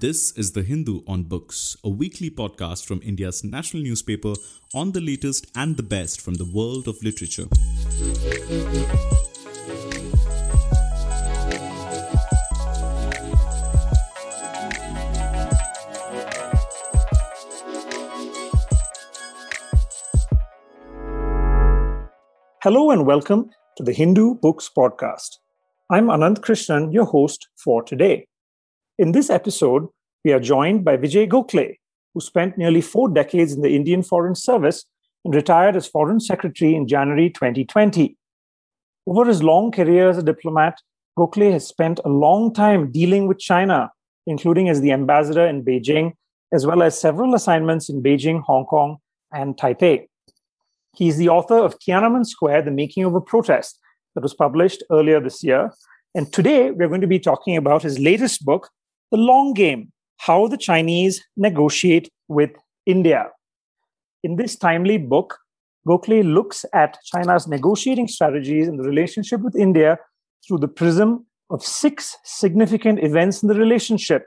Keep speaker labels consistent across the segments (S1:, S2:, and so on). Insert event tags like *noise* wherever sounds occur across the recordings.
S1: This is The Hindu on Books, a weekly podcast from India's national newspaper on the latest and the best from the world of literature.
S2: Hello and welcome to the Hindu Books Podcast. I'm Ananth Krishnan, your host for today. In this episode, we are joined by Vijay Gokhale, who spent nearly four decades in the Indian Foreign Service and retired as Foreign Secretary in January 2020. Over his long career as a diplomat, Gokhale has spent a long time dealing with China, including as the ambassador in Beijing, as well as several assignments in Beijing, Hong Kong, and Taipei. He's the author of Tiananmen Square, The Making of a Protest, that was published earlier this year. And today we're going to be talking about his latest book, the long game how the Chinese negotiate with India. In this timely book, Gokhale looks at China's negotiating strategies and the relationship with India through the prism of six significant events in the relationship.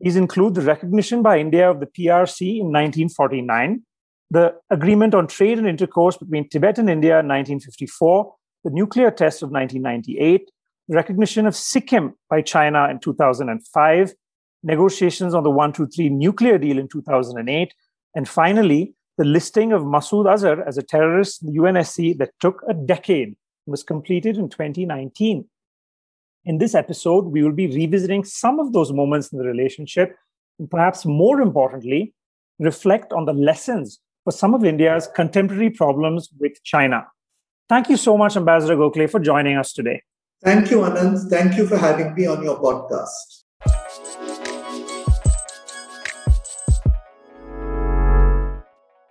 S2: These include the recognition by India of the PRC in 1949, the agreement on trade and intercourse between Tibet and India in 1954, the nuclear test of 1998, recognition of Sikkim by China in 2005, negotiations on the 123 nuclear deal in 2008, and finally, the listing of Masood Azhar as a terrorist in the UNSC that took a decade was completed in 2019. In this episode, we will be revisiting some of those moments in the relationship, and perhaps more importantly, reflect on the lessons for some of India's contemporary problems with China. Thank you so much, Ambassador Gokhale, for joining us today.
S3: Thank you, Ananth. Thank you for having me on your podcast.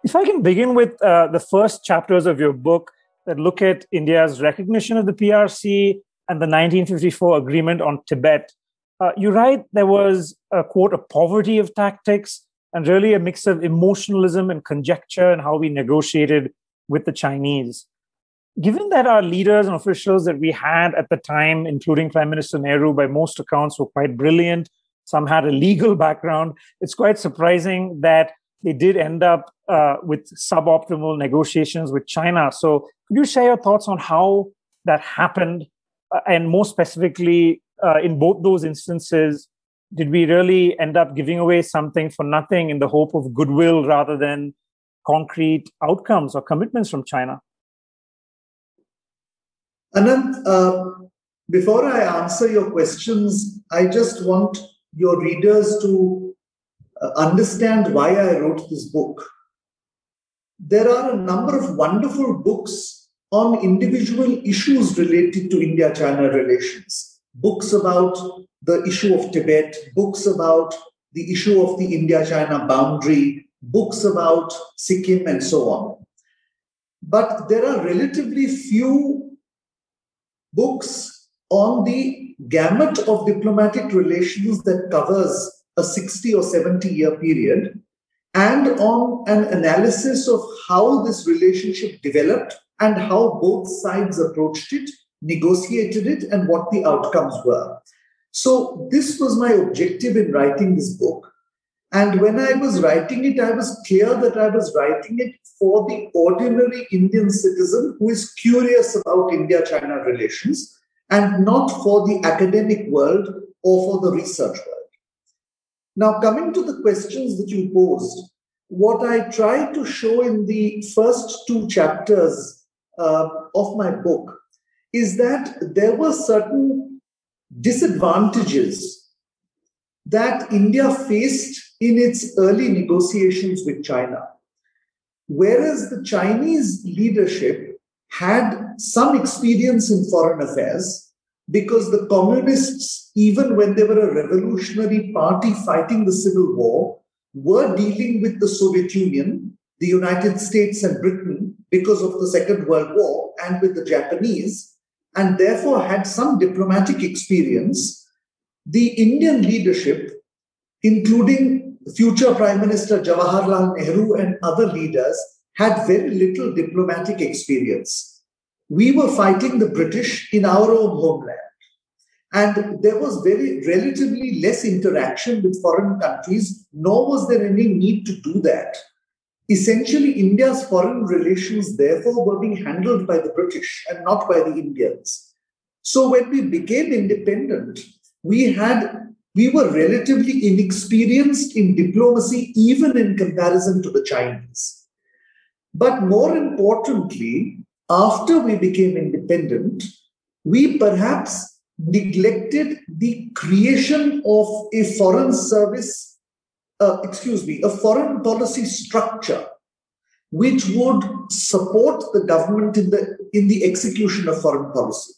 S2: If I can begin with uh, the first chapters of your book that look at India's recognition of the PRC and the 1954 agreement on Tibet, uh, you write there was a quote, a poverty of tactics and really a mix of emotionalism and conjecture and how we negotiated with the Chinese given that our leaders and officials that we had at the time, including Prime Minister Nehru, by most accounts, were quite brilliant, some had a legal background, it's quite surprising that they did end up uh, with suboptimal negotiations with China. So, could you share your thoughts on how that happened? Uh, and more specifically, uh, in both those instances, did we really end up giving away something for nothing in the hope of goodwill rather than concrete outcomes or commitments from China?
S3: Ananth, uh, before I answer your questions, I just want your readers to uh, understand why I wrote this book. There are a number of wonderful books on individual issues related to India China relations. Books about the issue of Tibet, books about the issue of the India China boundary, books about Sikkim, and so on. But there are relatively few books on the gamut of diplomatic relations that covers a 60 or 70 year period and on an analysis of how this relationship developed and how both sides approached it, negotiated it, and what the outcomes were. So, this was my objective in writing this book. And when I was writing it, I was clear that I was writing it for the ordinary Indian citizen who is curious about India China relations and not for the academic world or for the research world. Now, coming to the questions that you posed, what I tried to show in the first two chapters uh, of my book is that there were certain disadvantages that India faced in its early negotiations with China. Whereas the Chinese leadership had some experience in foreign affairs because the communists, even when they were a revolutionary party fighting the civil war, were dealing with the Soviet Union, the United States, and Britain because of the Second World War and with the Japanese, and therefore had some diplomatic experience. The Indian leadership, including future Prime Minister Jawaharlal Nehru and other leaders had very little diplomatic experience. We were fighting the British in our own homeland. And there was very relatively less interaction with foreign countries, nor was there any need to do that. Essentially, India's foreign relations, therefore, were being handled by the British and not by the Indians. So when we became independent, we had we were relatively inexperienced in diplomacy, even in comparison to the Chinese. But more importantly, after we became independent, we perhaps neglected the creation of a foreign service, uh, excuse me, a foreign policy structure which would support the government in the in the execution of foreign policy.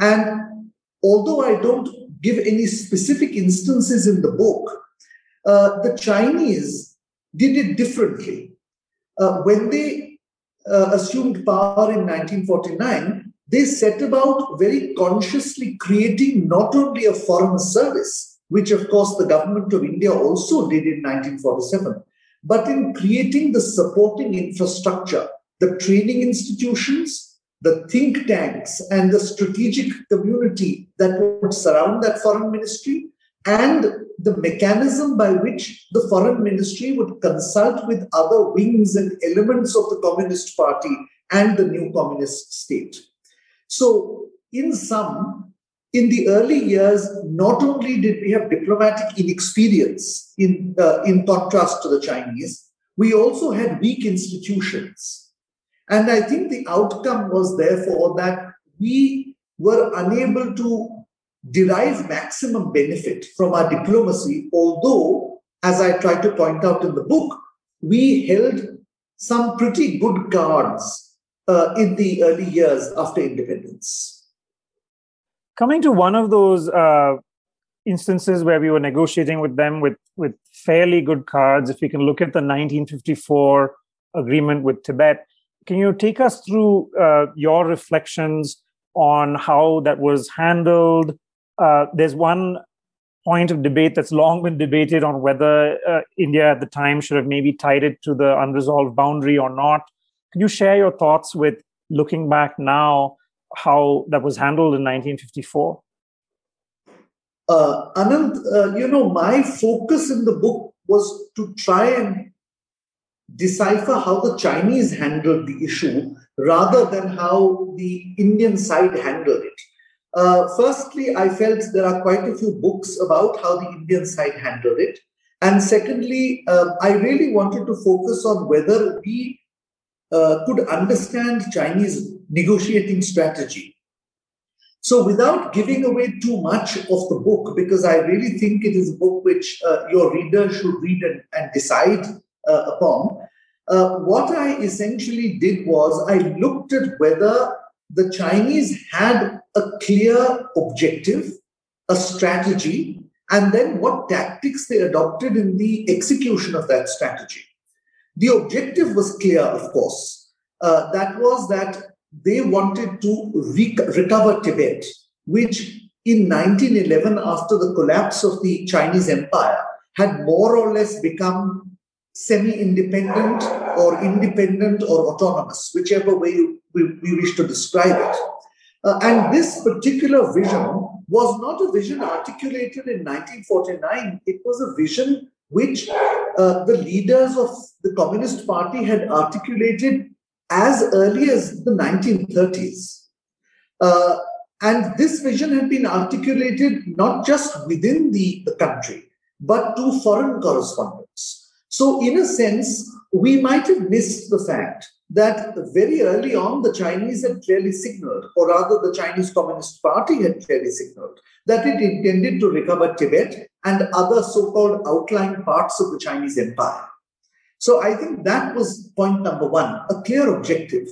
S3: And although I don't give any specific instances in the book, uh, the Chinese did it differently. Uh, when they uh, assumed power in 1949, they set about very consciously creating not only a foreign service, which of course the government of India also did in 1947, but in creating the supporting infrastructure, the training institutions, the think tanks, and the strategic community that would surround that foreign ministry, and the mechanism by which the foreign ministry would consult with other wings and elements of the Communist Party and the new communist state. So, in sum, in the early years, not only did we have diplomatic inexperience in, uh, in contrast to the Chinese, we also had weak institutions. And I think the outcome was therefore that we were unable to derive maximum benefit from our diplomacy, although, as I try to point out in the book, we held some pretty good cards uh, in the early years after independence.
S2: Coming to one of those uh, instances where we were negotiating with them with, with fairly good cards, if we can look at the 1954 agreement with Tibet, can you take us through uh, your reflections on how that was handled? Uh, there's one point of debate that's long been debated on whether uh, India at the time should have maybe tied it to the unresolved boundary or not. Can you share your thoughts with looking back now how that was handled in 1954? Uh,
S3: Ananth, uh, you know, my focus in the book was to try and decipher how the Chinese handled the issue rather than how the Indian side handled it. Uh, firstly, I felt there are quite a few books about how the Indian side handled it. And secondly, uh, I really wanted to focus on whether we uh, could understand Chinese negotiating strategy. So, without giving away too much of the book, because I really think it is a book which uh, your reader should read and, and decide uh, upon, uh, what I essentially did was I looked at whether the Chinese had a clear objective, a strategy, and then what tactics they adopted in the execution of that strategy. The objective was clear, of course. Uh, that was that they wanted to re- recover Tibet, which in 1911, after the collapse of the Chinese Empire, had more or less become semi independent or independent or autonomous, whichever way we, we wish to describe it. Uh, and this particular vision was not a vision articulated in 1949, it was a vision which uh, the leaders of the Communist Party had articulated as early as the 1930s. Uh, and this vision had been articulated not just within the, the country, but to foreign correspondents. So, in a sense, we might have missed the fact that very early on the Chinese had clearly signaled, or rather the Chinese Communist Party had clearly signaled, that it intended to recover Tibet and other so called outlying parts of the Chinese empire. So I think that was point number one a clear objective.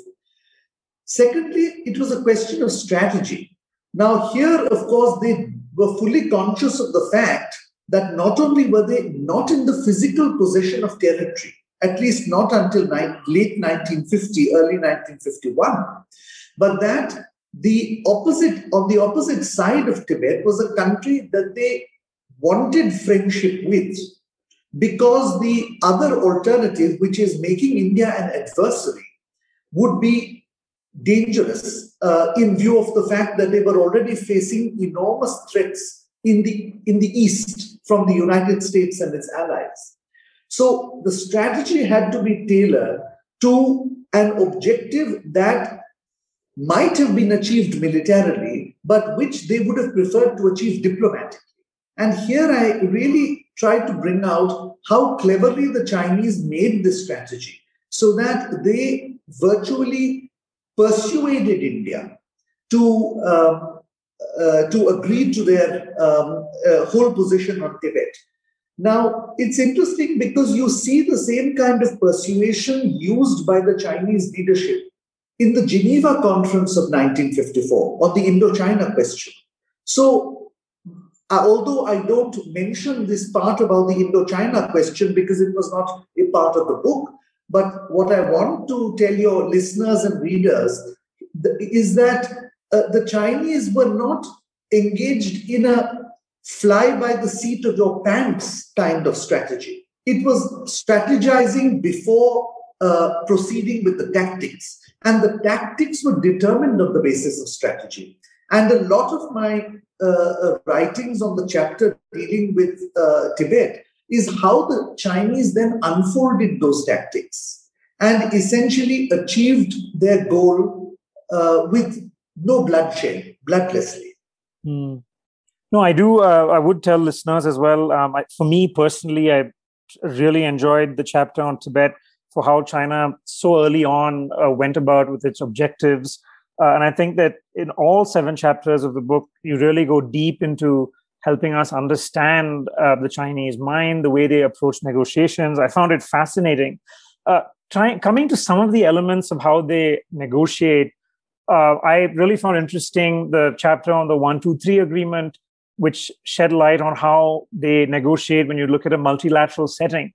S3: Secondly, it was a question of strategy. Now, here, of course, they were fully conscious of the fact that not only were they not in the physical possession of territory, at least not until late 1950, early 1951. But that the opposite, on the opposite side of Tibet, was a country that they wanted friendship with because the other alternative, which is making India an adversary, would be dangerous uh, in view of the fact that they were already facing enormous threats in the in the east from the United States and its allies. So the strategy had to be tailored to an objective that might have been achieved militarily, but which they would have preferred to achieve diplomatically. And here I really tried to bring out how cleverly the Chinese made this strategy so that they virtually persuaded India to, uh, to agree to their um, uh, whole position on Tibet. Now, it's interesting because you see the same kind of persuasion used by the Chinese leadership in the Geneva Conference of 1954 on the Indochina question. So, uh, although I don't mention this part about the Indochina question because it was not a part of the book, but what I want to tell your listeners and readers is that uh, the Chinese were not engaged in a fly by the seat of your pants kind of strategy. It was strategizing before uh, proceeding with the tactics. And the tactics were determined on the basis of strategy. And a lot of my uh, uh writings on the chapter dealing with uh, Tibet is how the Chinese then unfolded those tactics and essentially achieved their goal uh, with no bloodshed, bloodlessly.
S2: Hmm. No, I do. Uh, I would tell listeners as well. Um, I, for me personally, I really enjoyed the chapter on Tibet for how China so early on uh, went about with its objectives. Uh, and I think that in all seven chapters of the book, you really go deep into helping us understand uh, the Chinese mind, the way they approach negotiations. I found it fascinating. Uh, trying coming to some of the elements of how they negotiate. Uh, I really found interesting the chapter on the one two three agreement, which shed light on how they negotiate when you look at a multilateral setting.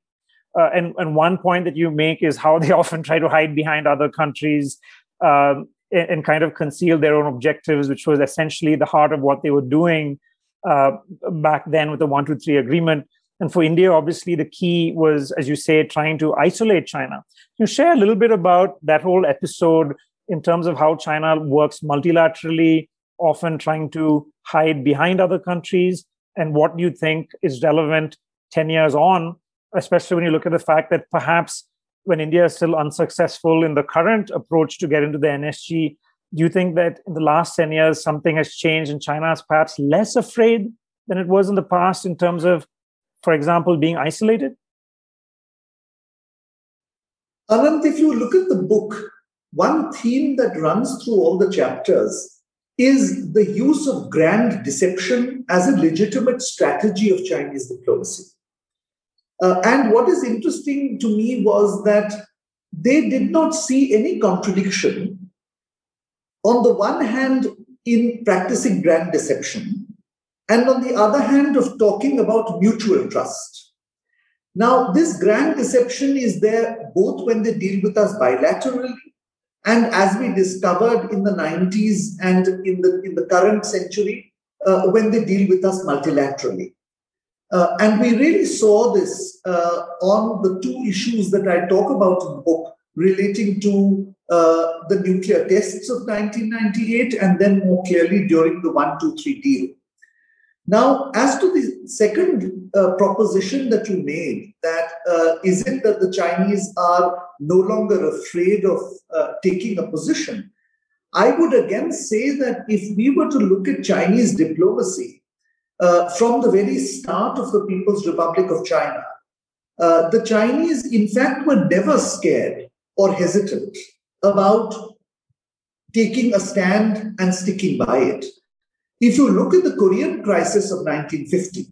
S2: Uh, and, and one point that you make is how they *laughs* often try to hide behind other countries um, and, and, kind of conceal their own objectives, which was essentially the heart of what they were doing uh, back then with the 123 agreement. And for India, obviously, the key was, as you say, trying to isolate China. Can you share a little bit about that whole episode in terms of how China works multilaterally, often trying to hide behind other countries, and what you think is relevant 10 years on, especially when you look at the fact that perhaps when India is still unsuccessful in the current approach to get into the NSG, do you think that in the last 10 years something has changed and China is perhaps less afraid than it was in the past in terms of, for example, being isolated?
S3: Ananth, if you look at the book, one theme that runs through all the chapters is the use of grand deception as a legitimate strategy of Chinese diplomacy. Uh, and what is interesting to me was that they did not see any contradiction on the one hand, in practicing grand deception, and on the other hand, of talking about mutual trust. Now, this grand deception is there both when they deal with us bilaterally and as we discovered in the 90s and in the, in the current century, uh, when they deal with us multilaterally. Uh, and we really saw this uh, on the two issues that I talk about in the book relating to uh, the nuclear tests of 1998 and then more clearly during the 123 deal. Now, as to the second uh, proposition that you made, that uh, is it that the Chinese are no longer afraid of uh, taking a position? I would again say that if we were to look at Chinese diplomacy uh, from the very start of the People's Republic of China, uh, the Chinese, in fact, were never scared or hesitant about taking a stand and sticking by it. If you look at the Korean crisis of 1950,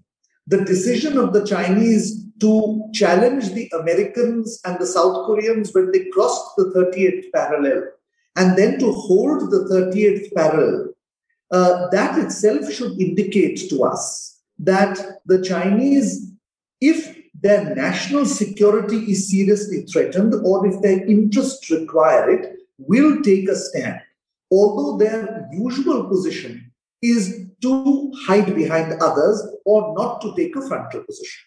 S3: the decision of the Chinese to challenge the Americans and the South Koreans when they crossed the 38th parallel and then to hold the 38th parallel, uh, that itself should indicate to us that the Chinese, if their national security is seriously threatened or if their interests require it, will take a stand. Although their usual position is to hide behind others or not to take a frontal position.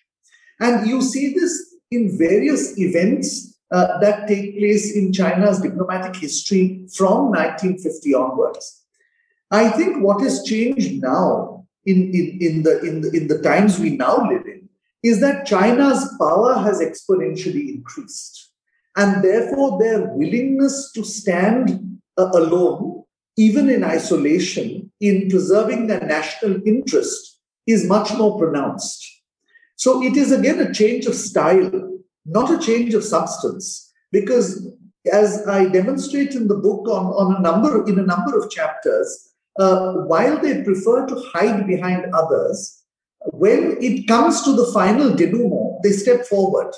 S3: And you see this in various events uh, that take place in China's diplomatic history from 1950 onwards. I think what has changed now in, in, in, the, in, the, in the times we now live in is that China's power has exponentially increased. And therefore, their willingness to stand uh, alone, even in isolation, in preserving their national interest is much more pronounced. So it is again a change of style, not a change of substance, because as I demonstrate in the book on, on a number in a number of chapters, uh, while they prefer to hide behind others, when it comes to the final denouement, they step forward.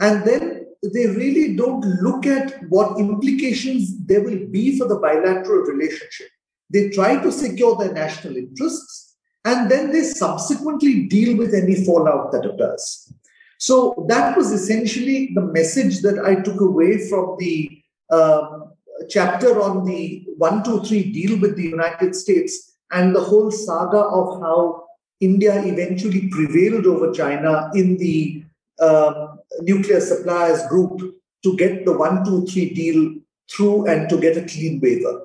S3: And then they really don't look at what implications there will be for the bilateral relationship. They try to secure their national interests, and then they subsequently deal with any fallout that occurs. So that was essentially the message that I took away from the um, chapter on the 123 deal with the United States and the whole saga of how India eventually prevailed over China in the um, nuclear suppliers group to get the 123 deal through and to get a clean waiver.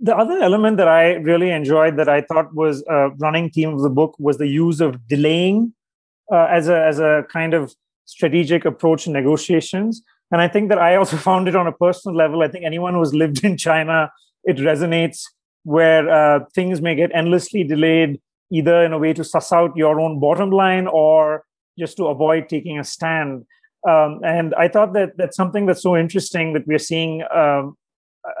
S2: The other element that I really enjoyed that I thought was a running theme of the book was the use of delaying uh, as, a, as a kind of strategic approach in negotiations. And I think that I also *laughs* found it on a personal level. I think anyone who's lived in China, it resonates where uh, things may get endlessly delayed, either in a way to suss out your own bottom line or just to avoid taking a stand. Um, and I thought that that's something that's so interesting that we're seeing, um,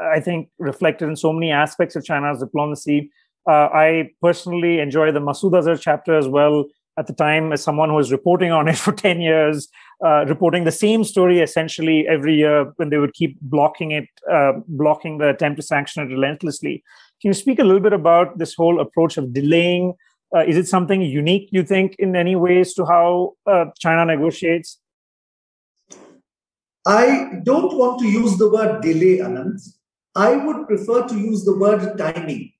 S2: I think, reflected in so many aspects of China's diplomacy. Uh, I personally enjoy the Masood Azhar chapter as well, at the time as someone who was reporting on it *laughs* for 10 years, uh, reporting the same story essentially every year when they would keep blocking it, uh, blocking the attempt to sanction it relentlessly. Can you speak a little bit about this whole approach of delaying? Uh, is it something unique, you think, in any ways to how uh, China negotiates?
S3: I don't want to use the word delay, Ananth. I would prefer to use the word timing.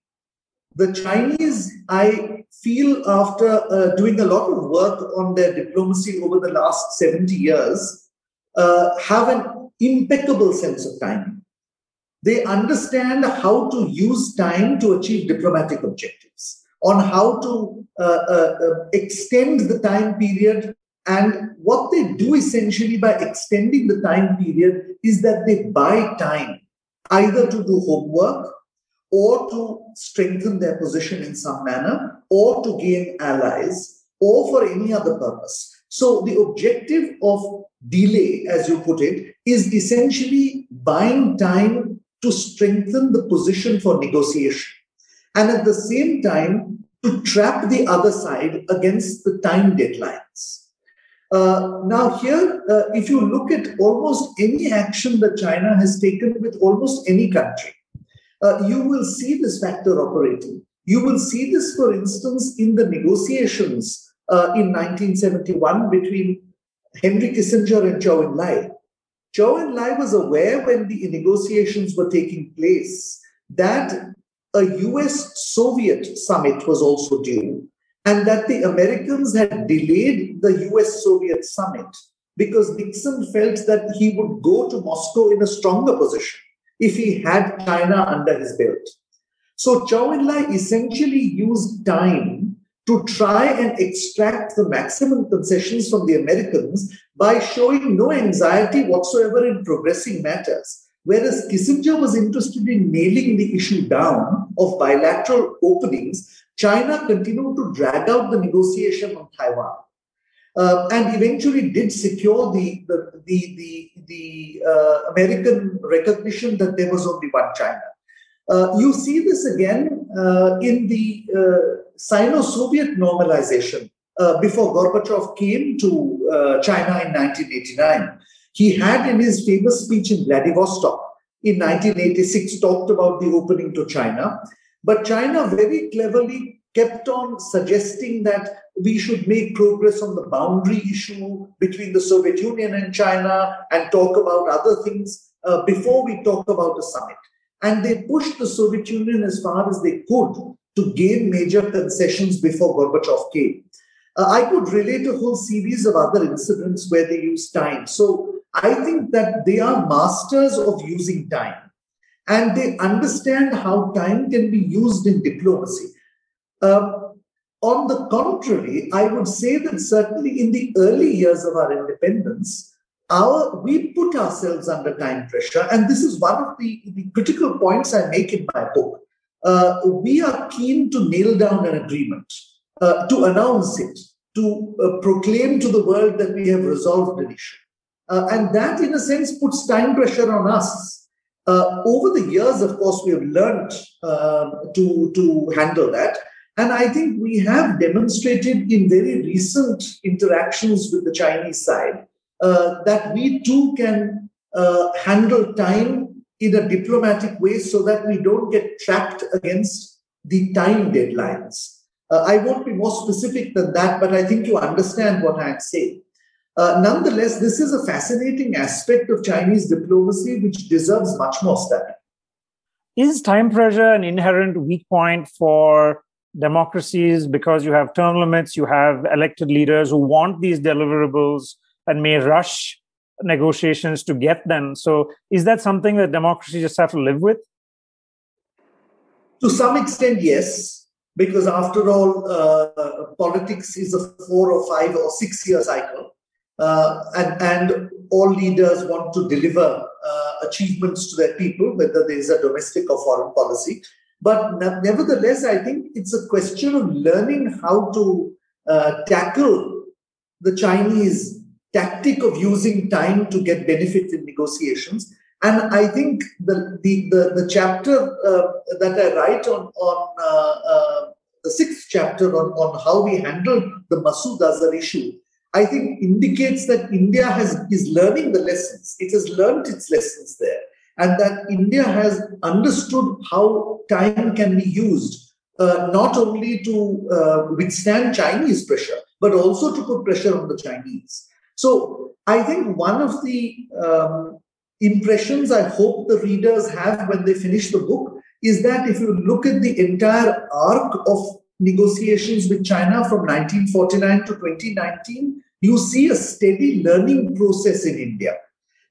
S3: The Chinese, I feel after uh, doing a lot of work on their diplomacy over the last 70 years, uh, have an impeccable sense of timing. They understand how to use time to achieve diplomatic objectives, on how to uh, uh, uh extend the time period. And what they do essentially by extending the time period is that they buy time either to do homework or to strengthen their position in some manner, or to gain allies, or for any other purpose. So, the objective of delay, as you put it, is essentially buying time to strengthen the position for negotiation. And at the same time, to trap the other side against the time deadlines. Uh, now, here, uh, if you look at almost any action that China has taken with almost any country, uh, you will see this factor operating. You will see this, for instance, in the negotiations uh, in 1971 between Henry Kissinger and Zhou Enlai. Zhou Enlai was aware when the negotiations were taking place that a US Soviet summit was also due, and that the Americans had delayed the US Soviet summit because Nixon felt that he would go to Moscow in a stronger position if he had China under his belt. So Zhou Enlai essentially used time to try and extract the maximum concessions from the Americans by showing no anxiety whatsoever in progressing matters. Whereas Kissinger was interested in nailing the issue down of bilateral openings, China continued to drag out the negotiation on Taiwan uh, and eventually did secure the, the, the, the, the uh, American recognition that there was only one China. Uh, you see this again uh, in the uh, Sino Soviet normalization uh, before Gorbachev came to China in 1989. He had in his famous speech in Vladivostok in 1986 talked about the opening to China. But China very cleverly kept on suggesting that we should make progress on the boundary issue between the Soviet Union and China and talk about other things uh, before we talk about a summit. And they pushed the Soviet Union as far as they could to gain major concessions before Gorbachev came. Uh, I could relate a whole series of other incidents where they used time. So I think that they are masters of using time and they understand how time can be used in diplomacy. Uh, on the contrary, I would say that certainly in the early years of our independence, our we put ourselves under time pressure, and this is one of the, the critical points I make in my book. Uh, we are keen to nail down an agreement, uh, to announce it, to uh, proclaim to the world that we have resolved an issue. Uh, and that, in a sense, puts time pressure on us. Uh, over the years, of course, we have learned um, to, to handle that. And I think we have demonstrated in very recent interactions with the Chinese side uh, that we too can uh, handle time in a diplomatic way so that we don't get trapped against the time deadlines. Uh, I won't be more specific than that, but I think you understand what I'm saying. Uh, nonetheless, this is a fascinating aspect of Chinese diplomacy which deserves much more study.
S2: Is time pressure an inherent weak point for democracies because you have term limits, you have elected leaders who want these deliverables and may rush negotiations to get them? So, is that something that democracies just have to live with?
S3: To some extent, yes, because after all, uh, politics is a four or five or six year cycle and, and all leaders want to deliver uh, achievements to their people, whether there is a domestic or foreign policy. But nevertheless, I think it's a question of learning how to uh, tackle the Chinese tactic of using time to get benefits in negotiations. And I think the the the, the chapter uh, that I write on on uh, uh, the sixth chapter on, on how we handled the Masood Azhar issue I think indicates that India has is learning the lessons. It has learned its lessons there, and that India has understood how time can be used uh, not only to uh, withstand Chinese pressure, but also to put pressure on the Chinese. So I think one of the um, impressions I hope the readers have when they finish the book is that if you look at the entire arc of negotiations with China from 1949 to 2019, you see a steady learning process in India.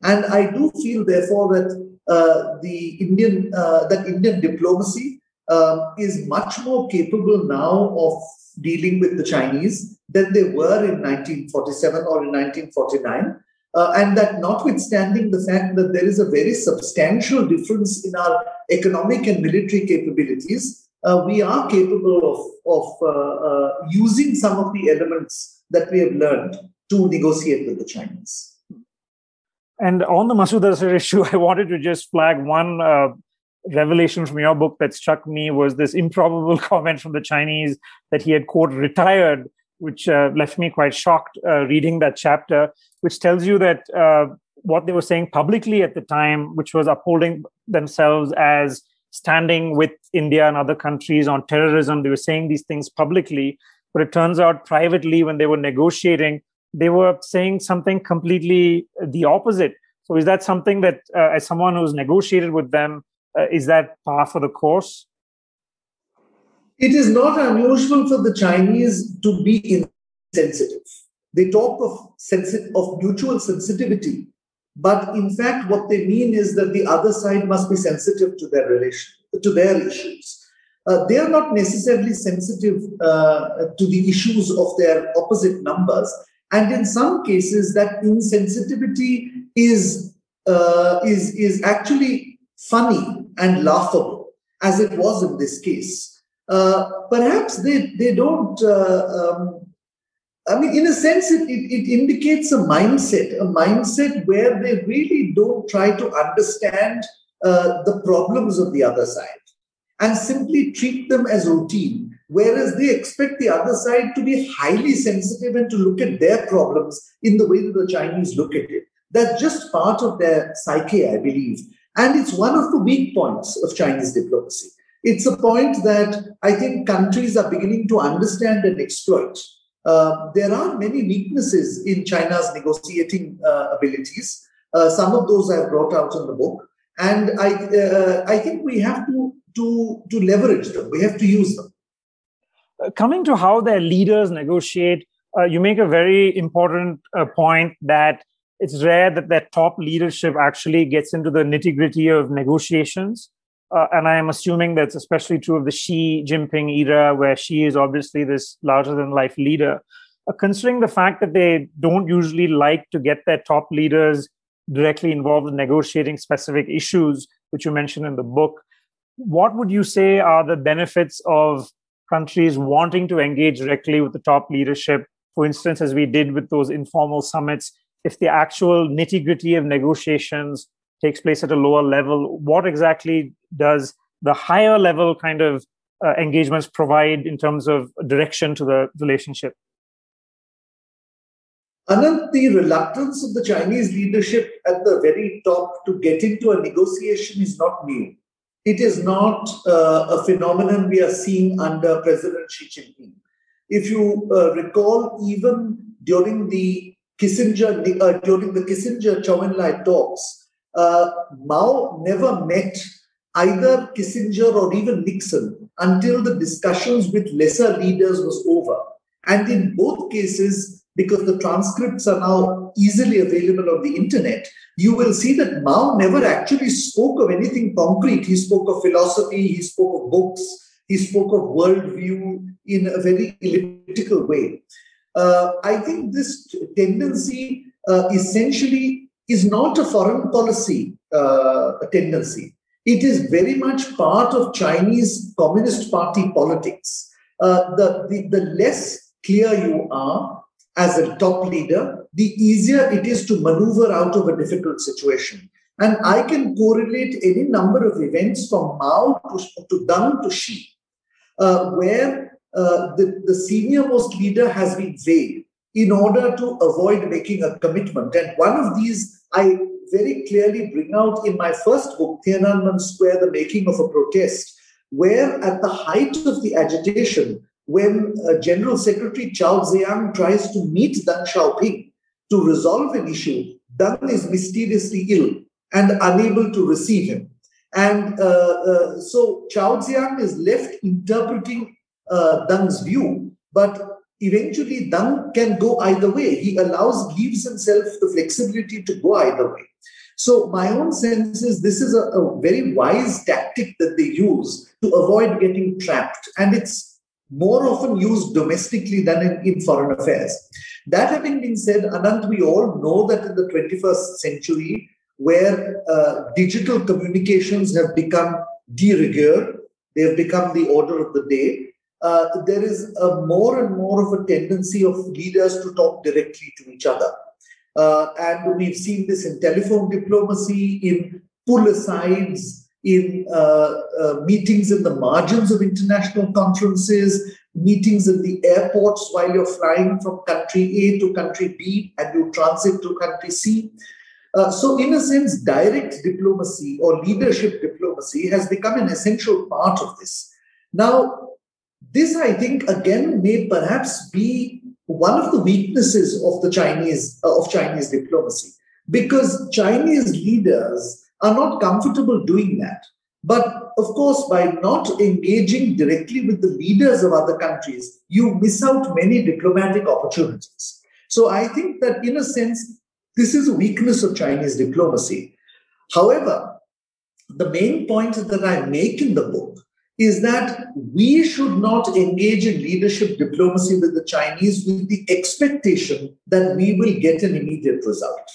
S3: And I do feel, therefore, that uh, the Indian uh, that Indian diplomacy uh, is much more capable now of dealing with the Chinese than they were in 1947 or in 1949. Uh, and that notwithstanding the fact that there is a very substantial difference in our economic and military capabilities, uh, we are capable of, of uh, using some of the elements that we have learned to negotiate with the Chinese.
S2: And on the Masood Azhar issue, *laughs* I wanted to just flag one uh, revelation from your book that struck me was this improbable *laughs* comment from the Chinese that he had, quote, retired, which uh, left me quite shocked uh, reading that chapter, which tells you that uh, what they were saying publicly at the time, which was upholding themselves as standing with India and other countries on terrorism, they were saying these things publicly. But it turns out privately, when they were negotiating, they were saying something completely the opposite. So, is that something that, uh, as someone who's negotiated with them, uh, is that par for the course?
S3: It is not unusual for the Chinese to be insensitive. They talk of, sensi- of mutual sensitivity, but in fact, what they mean is that the other side must be sensitive to their relation, to their issues uh, they are not necessarily sensitive uh, to the issues of their opposite numbers. And in some cases, that insensitivity is, uh, is, is actually funny and laughable, as it was in this case. Uh, perhaps they, they don't, uh, um, I mean, in a sense, it, it, it indicates a mindset, a mindset where they really don't try to understand uh, the problems of the other side and simply treat them as routine, whereas they expect the other side to be highly sensitive and to look at their problems in the way that the Chinese look at it. That's just part of their psyche, I believe. And it's one of the weak points of Chinese diplomacy. It's a point that I think countries are beginning to understand and exploit. Uh, there are many weaknesses in China's negotiating uh, abilities. Uh, some of those I brought out in the book. And I, uh, I think we have to to, to leverage them. We have to use them.
S2: Uh, coming to how their leaders negotiate, you make a very important point that it's rare that that top leadership actually gets into the nitty gritty of negotiations. Uh, and I am assuming that's especially true of the Xi Jinping era, where Xi is obviously this larger than life leader. Uh, considering the fact that they don't usually like to get their top leaders directly involved in negotiating specific issues, which you mentioned in the book, what would you say are the benefits of countries wanting to engage directly with the top leadership? For instance, as we did with those informal summits, if the actual nitty gritty of negotiations takes place at a lower level, what exactly does the higher level kind of uh, engagements provide in terms of direction to the relationship?
S3: Ananth, the reluctance of the Chinese leadership at the very top to get into a negotiation is not new. It is not uh, a phenomenon we are seeing under President Xi Jinping. If you uh, recall, even during the Kissinger uh, during the Kissinger Zhou Enlai talks, uh, Mao never met either Kissinger or even Nixon until the discussions with lesser leaders was over. And in both cases, because the transcripts are now easily available on the internet, you will see that Mao never actually spoke of anything concrete. He spoke of philosophy, he spoke of books, he spoke of worldview in a very elliptical way. Uh, I think this tendency uh, essentially is not a foreign policy uh, tendency. It is very much part of Chinese Communist Party politics. Uh, the, the, the less clear you are, as a top leader, the easier it is to maneuver out of a difficult situation. And I can correlate any number of events from Mao to, to Deng to Xi, uh, where uh, the, the senior most leader has been vague in order to avoid making a commitment. And one of these I very clearly bring out in my first book, Tiananmen Square, The Making of a Protest, where at the height of the agitation, when uh, General Secretary Zhao Ziyang tries to meet Deng Xiaoping to resolve an issue, Deng is mysteriously ill and unable to receive him. And uh, uh, so Zhao Ziyang is left interpreting uh, Deng's view, but eventually Deng can go either way. He allows, gives himself the flexibility to go either way. So my own sense is this is a, a very wise tactic that they use to avoid getting trapped. And it's more often used domestically than in, in foreign affairs. That having been said, Ananth, we all know that in the 21st century, where uh, digital communications have become de rigueur, they have become the order of the day, uh, there is a more and more of a tendency of leaders to talk directly to each other. Uh, and we've seen this in telephone diplomacy, in pull asides, in uh, uh, meetings in the margins of international conferences, meetings in the airports while you're flying from country A to country B and you transit to country C. Uh, so, in a sense, direct diplomacy or leadership diplomacy has become an essential part of this. Now, this, I think, again, may perhaps be one of the weaknesses of the Chinese uh, of Chinese diplomacy, because Chinese leaders are not comfortable doing that. But of course, by not engaging directly with the leaders of other countries, you miss out many diplomatic opportunities. So I think that, in a sense, this is a weakness of Chinese diplomacy. However, the main point that I make in the book is that we should not engage in leadership diplomacy with the Chinese with the expectation that we will get an immediate result.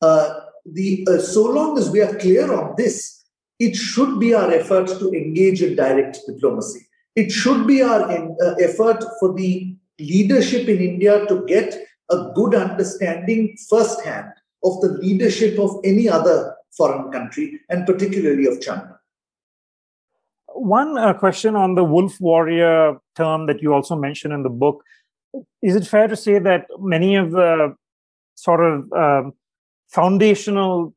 S3: Uh, the uh, so long as we are clear on this, it should be our effort to engage in direct diplomacy. It should be our in, uh, effort for the leadership in India to get a good understanding firsthand of the leadership of any other foreign country, and particularly of China.
S2: One uh, question on the wolf warrior term that you also mentioned in the book. Is it fair to say that many of the sort of um, foundational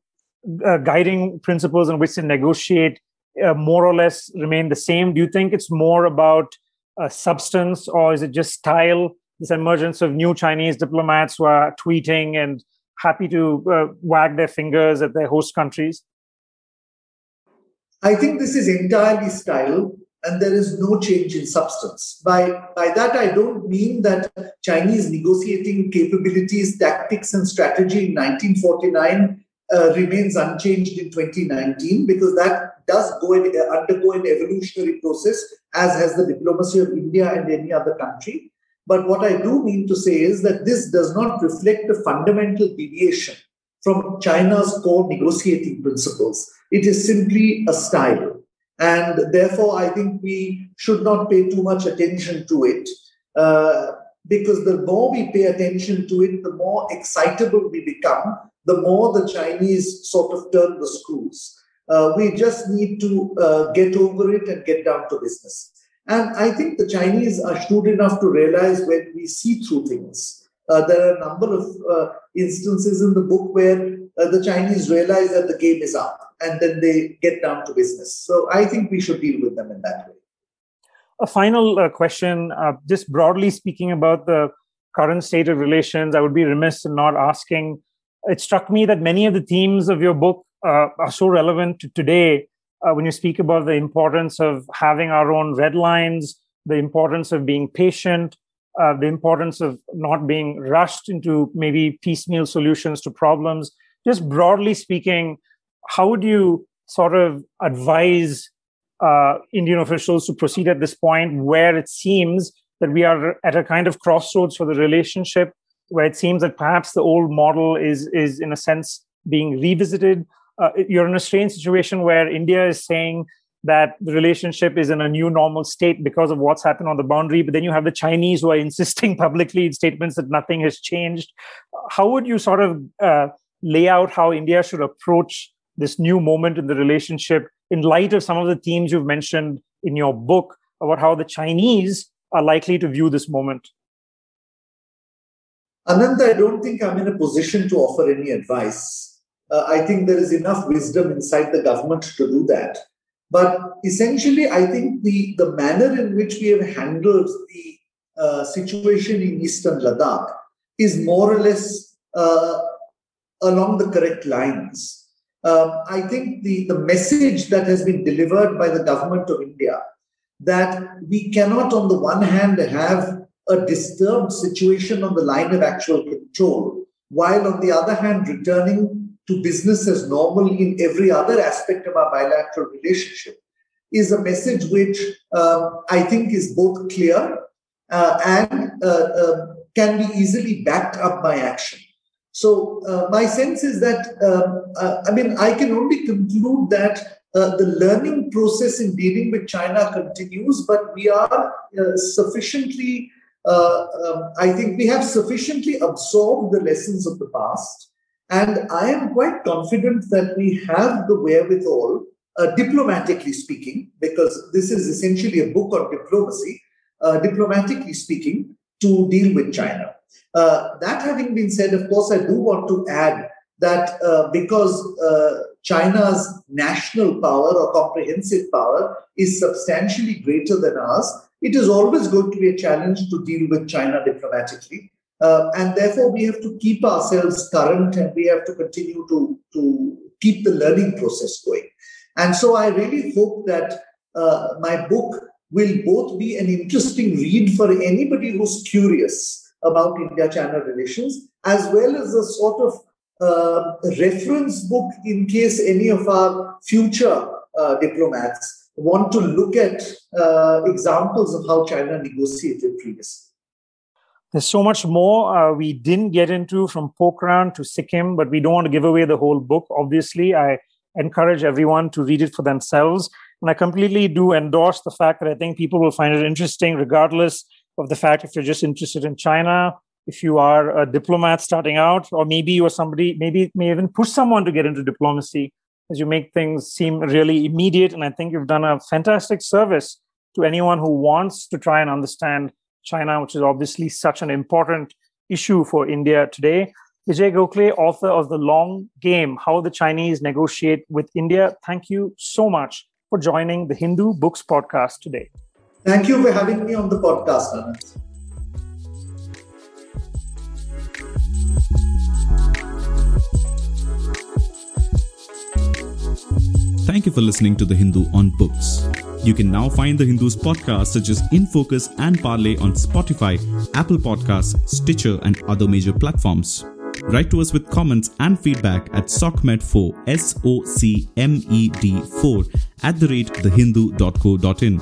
S2: uh, guiding principles in which to negotiate uh, more or less remain the same? Do you think it's more about uh, substance or is it just style? This emergence of new Chinese diplomats who are tweeting and happy to uh, wag their fingers at their host countries?
S3: I think this is entirely style. and there is no change in substance. By, by that, I don't mean that Chinese negotiating capabilities, tactics, and strategy in 1949 uh, remains unchanged in 2019 because that does go in, uh, undergo an evolutionary process, as has the diplomacy of India and any other country. But what I do mean to say is that this does not reflect a fundamental deviation from China's core negotiating principles. It is simply a style. And therefore, I think we should not pay too much attention to it. Uh, because the more we pay attention to it, the more excitable we become, the more the Chinese sort of turn the screws. Uh, we just need to uh, get over it and get down to business. And I think the Chinese are shrewd enough to realize when we see through things. Uh, there are a number of uh, instances in the book where uh, the Chinese realize that the game is up and then they get down to business. So I think we should deal with them in that way.
S2: A final uh, question, uh, just broadly speaking about the current state of relations, I would be remiss in not asking. It struck me that many of the themes of your book uh, are so relevant to today when you speak about the importance of having our own red lines, the importance of being patient, uh, the importance of not being rushed into maybe piecemeal solutions to problems. Just broadly speaking, how would you sort of advise uh, Indian officials to proceed at this point where it seems that we are at a kind of crossroads for the relationship, where it seems that perhaps the old model is, is in a sense, being revisited? Uh, you're in a strange situation where India is saying that the relationship is in a new normal state because of what's happened on the boundary. But then you have the Chinese who are *laughs* insisting publicly in statements that nothing has changed. How would you sort of uh, lay out how India should approach this new moment in the relationship in light of some of the themes you've mentioned in your book about how the Chinese are likely to view this moment?
S3: Ananda, I don't think I'm in a position to offer any advice. Uh, I think there is enough wisdom inside the government to do that. But essentially, I think the, the manner in which we have handled the uh, situation in eastern Ladakh is more or less uh, along the correct lines. Um, I think the, the message that has been delivered by the government of India that we cannot, on the one hand, have a disturbed situation on the line of actual control, while on the other hand, returning to business as normal in every other aspect of our bilateral relationship is a message which um, I think is both clear uh, and uh, uh, can be easily backed up by action. So, uh, my sense is that, um, uh, I mean, I can only conclude that uh, the learning process in dealing with China continues, but we are sufficiently, um, I think we have sufficiently absorbed the lessons of the past and I am quite confident that we have the wherewithal, uh, diplomatically speaking, because this is essentially a book on diplomacy, uh, diplomatically speaking, to deal with China. Uh, that having been said, of course, I do want to add that uh, because uh, China's national power or comprehensive power is substantially greater than ours, it is always going to be a challenge to deal with China diplomatically. Uh, and therefore, we have to keep ourselves current and we have to continue to, to keep the learning process going. And so I really hope that uh, my book will both be an interesting read for anybody who's curious about India China relations, as well as a sort of uh, reference book in case any of our future uh, diplomats want to look at uh, examples of how China negotiated previously.
S2: There's so much more uh, we didn't get into from Pokhran to Sikkim, but we don't want to give away the whole book. Obviously, I encourage everyone to read it for themselves. And I completely do endorse the fact that I think people will find it interesting, regardless of the fact if you're just interested in China, if you are a diplomat starting out, or maybe you are somebody, maybe it may even push someone to get into diplomacy as you make things seem really immediate. And I think you've done a fantastic service to anyone who wants to try and understand China, which is obviously such an important issue for India today. Vijay Gokhale, author of The Long Game How the Chinese Negotiate with India, thank you so much for joining the Hindu Books podcast today.
S3: Thank you for having me on the podcast, Anand.
S1: Thank you for listening to The Hindu on Books. You can now find the Hindu's podcasts such as In Focus and Parley on Spotify, Apple Podcasts, Stitcher, and other major platforms. Write to us with comments and feedback at socmed4 S O C M E D 4 at the rate thehindu.co.in.